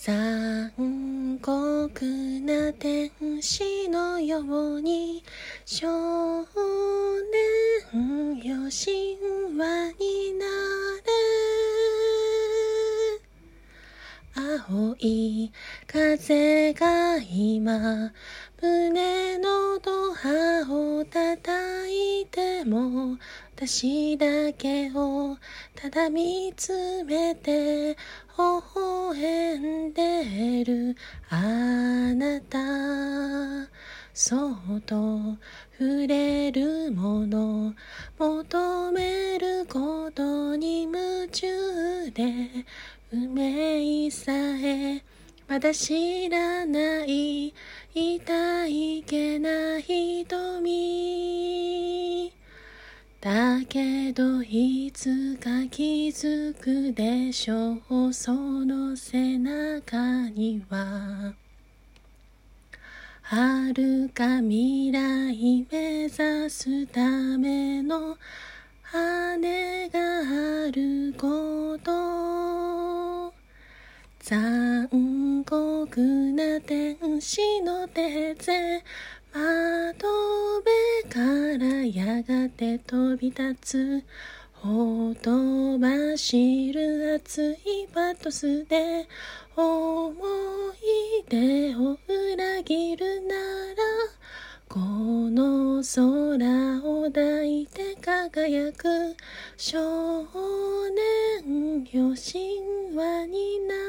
残酷な天使のように少年よ神話になれ青い風が今胸のドアを叩いても私だけをただ見つめてんでるあなた。そっと触れるもの求めることに夢中で運命さえまだ知らない痛いけな瞳だけどいつか気づくでしょう。その背中には遥か未来目指すための羽があること。残酷な天使の手で窓やがて飛び立つほとばしる熱いパトスで思い出を裏切るならこの空を抱いて輝く少年よ神話になる。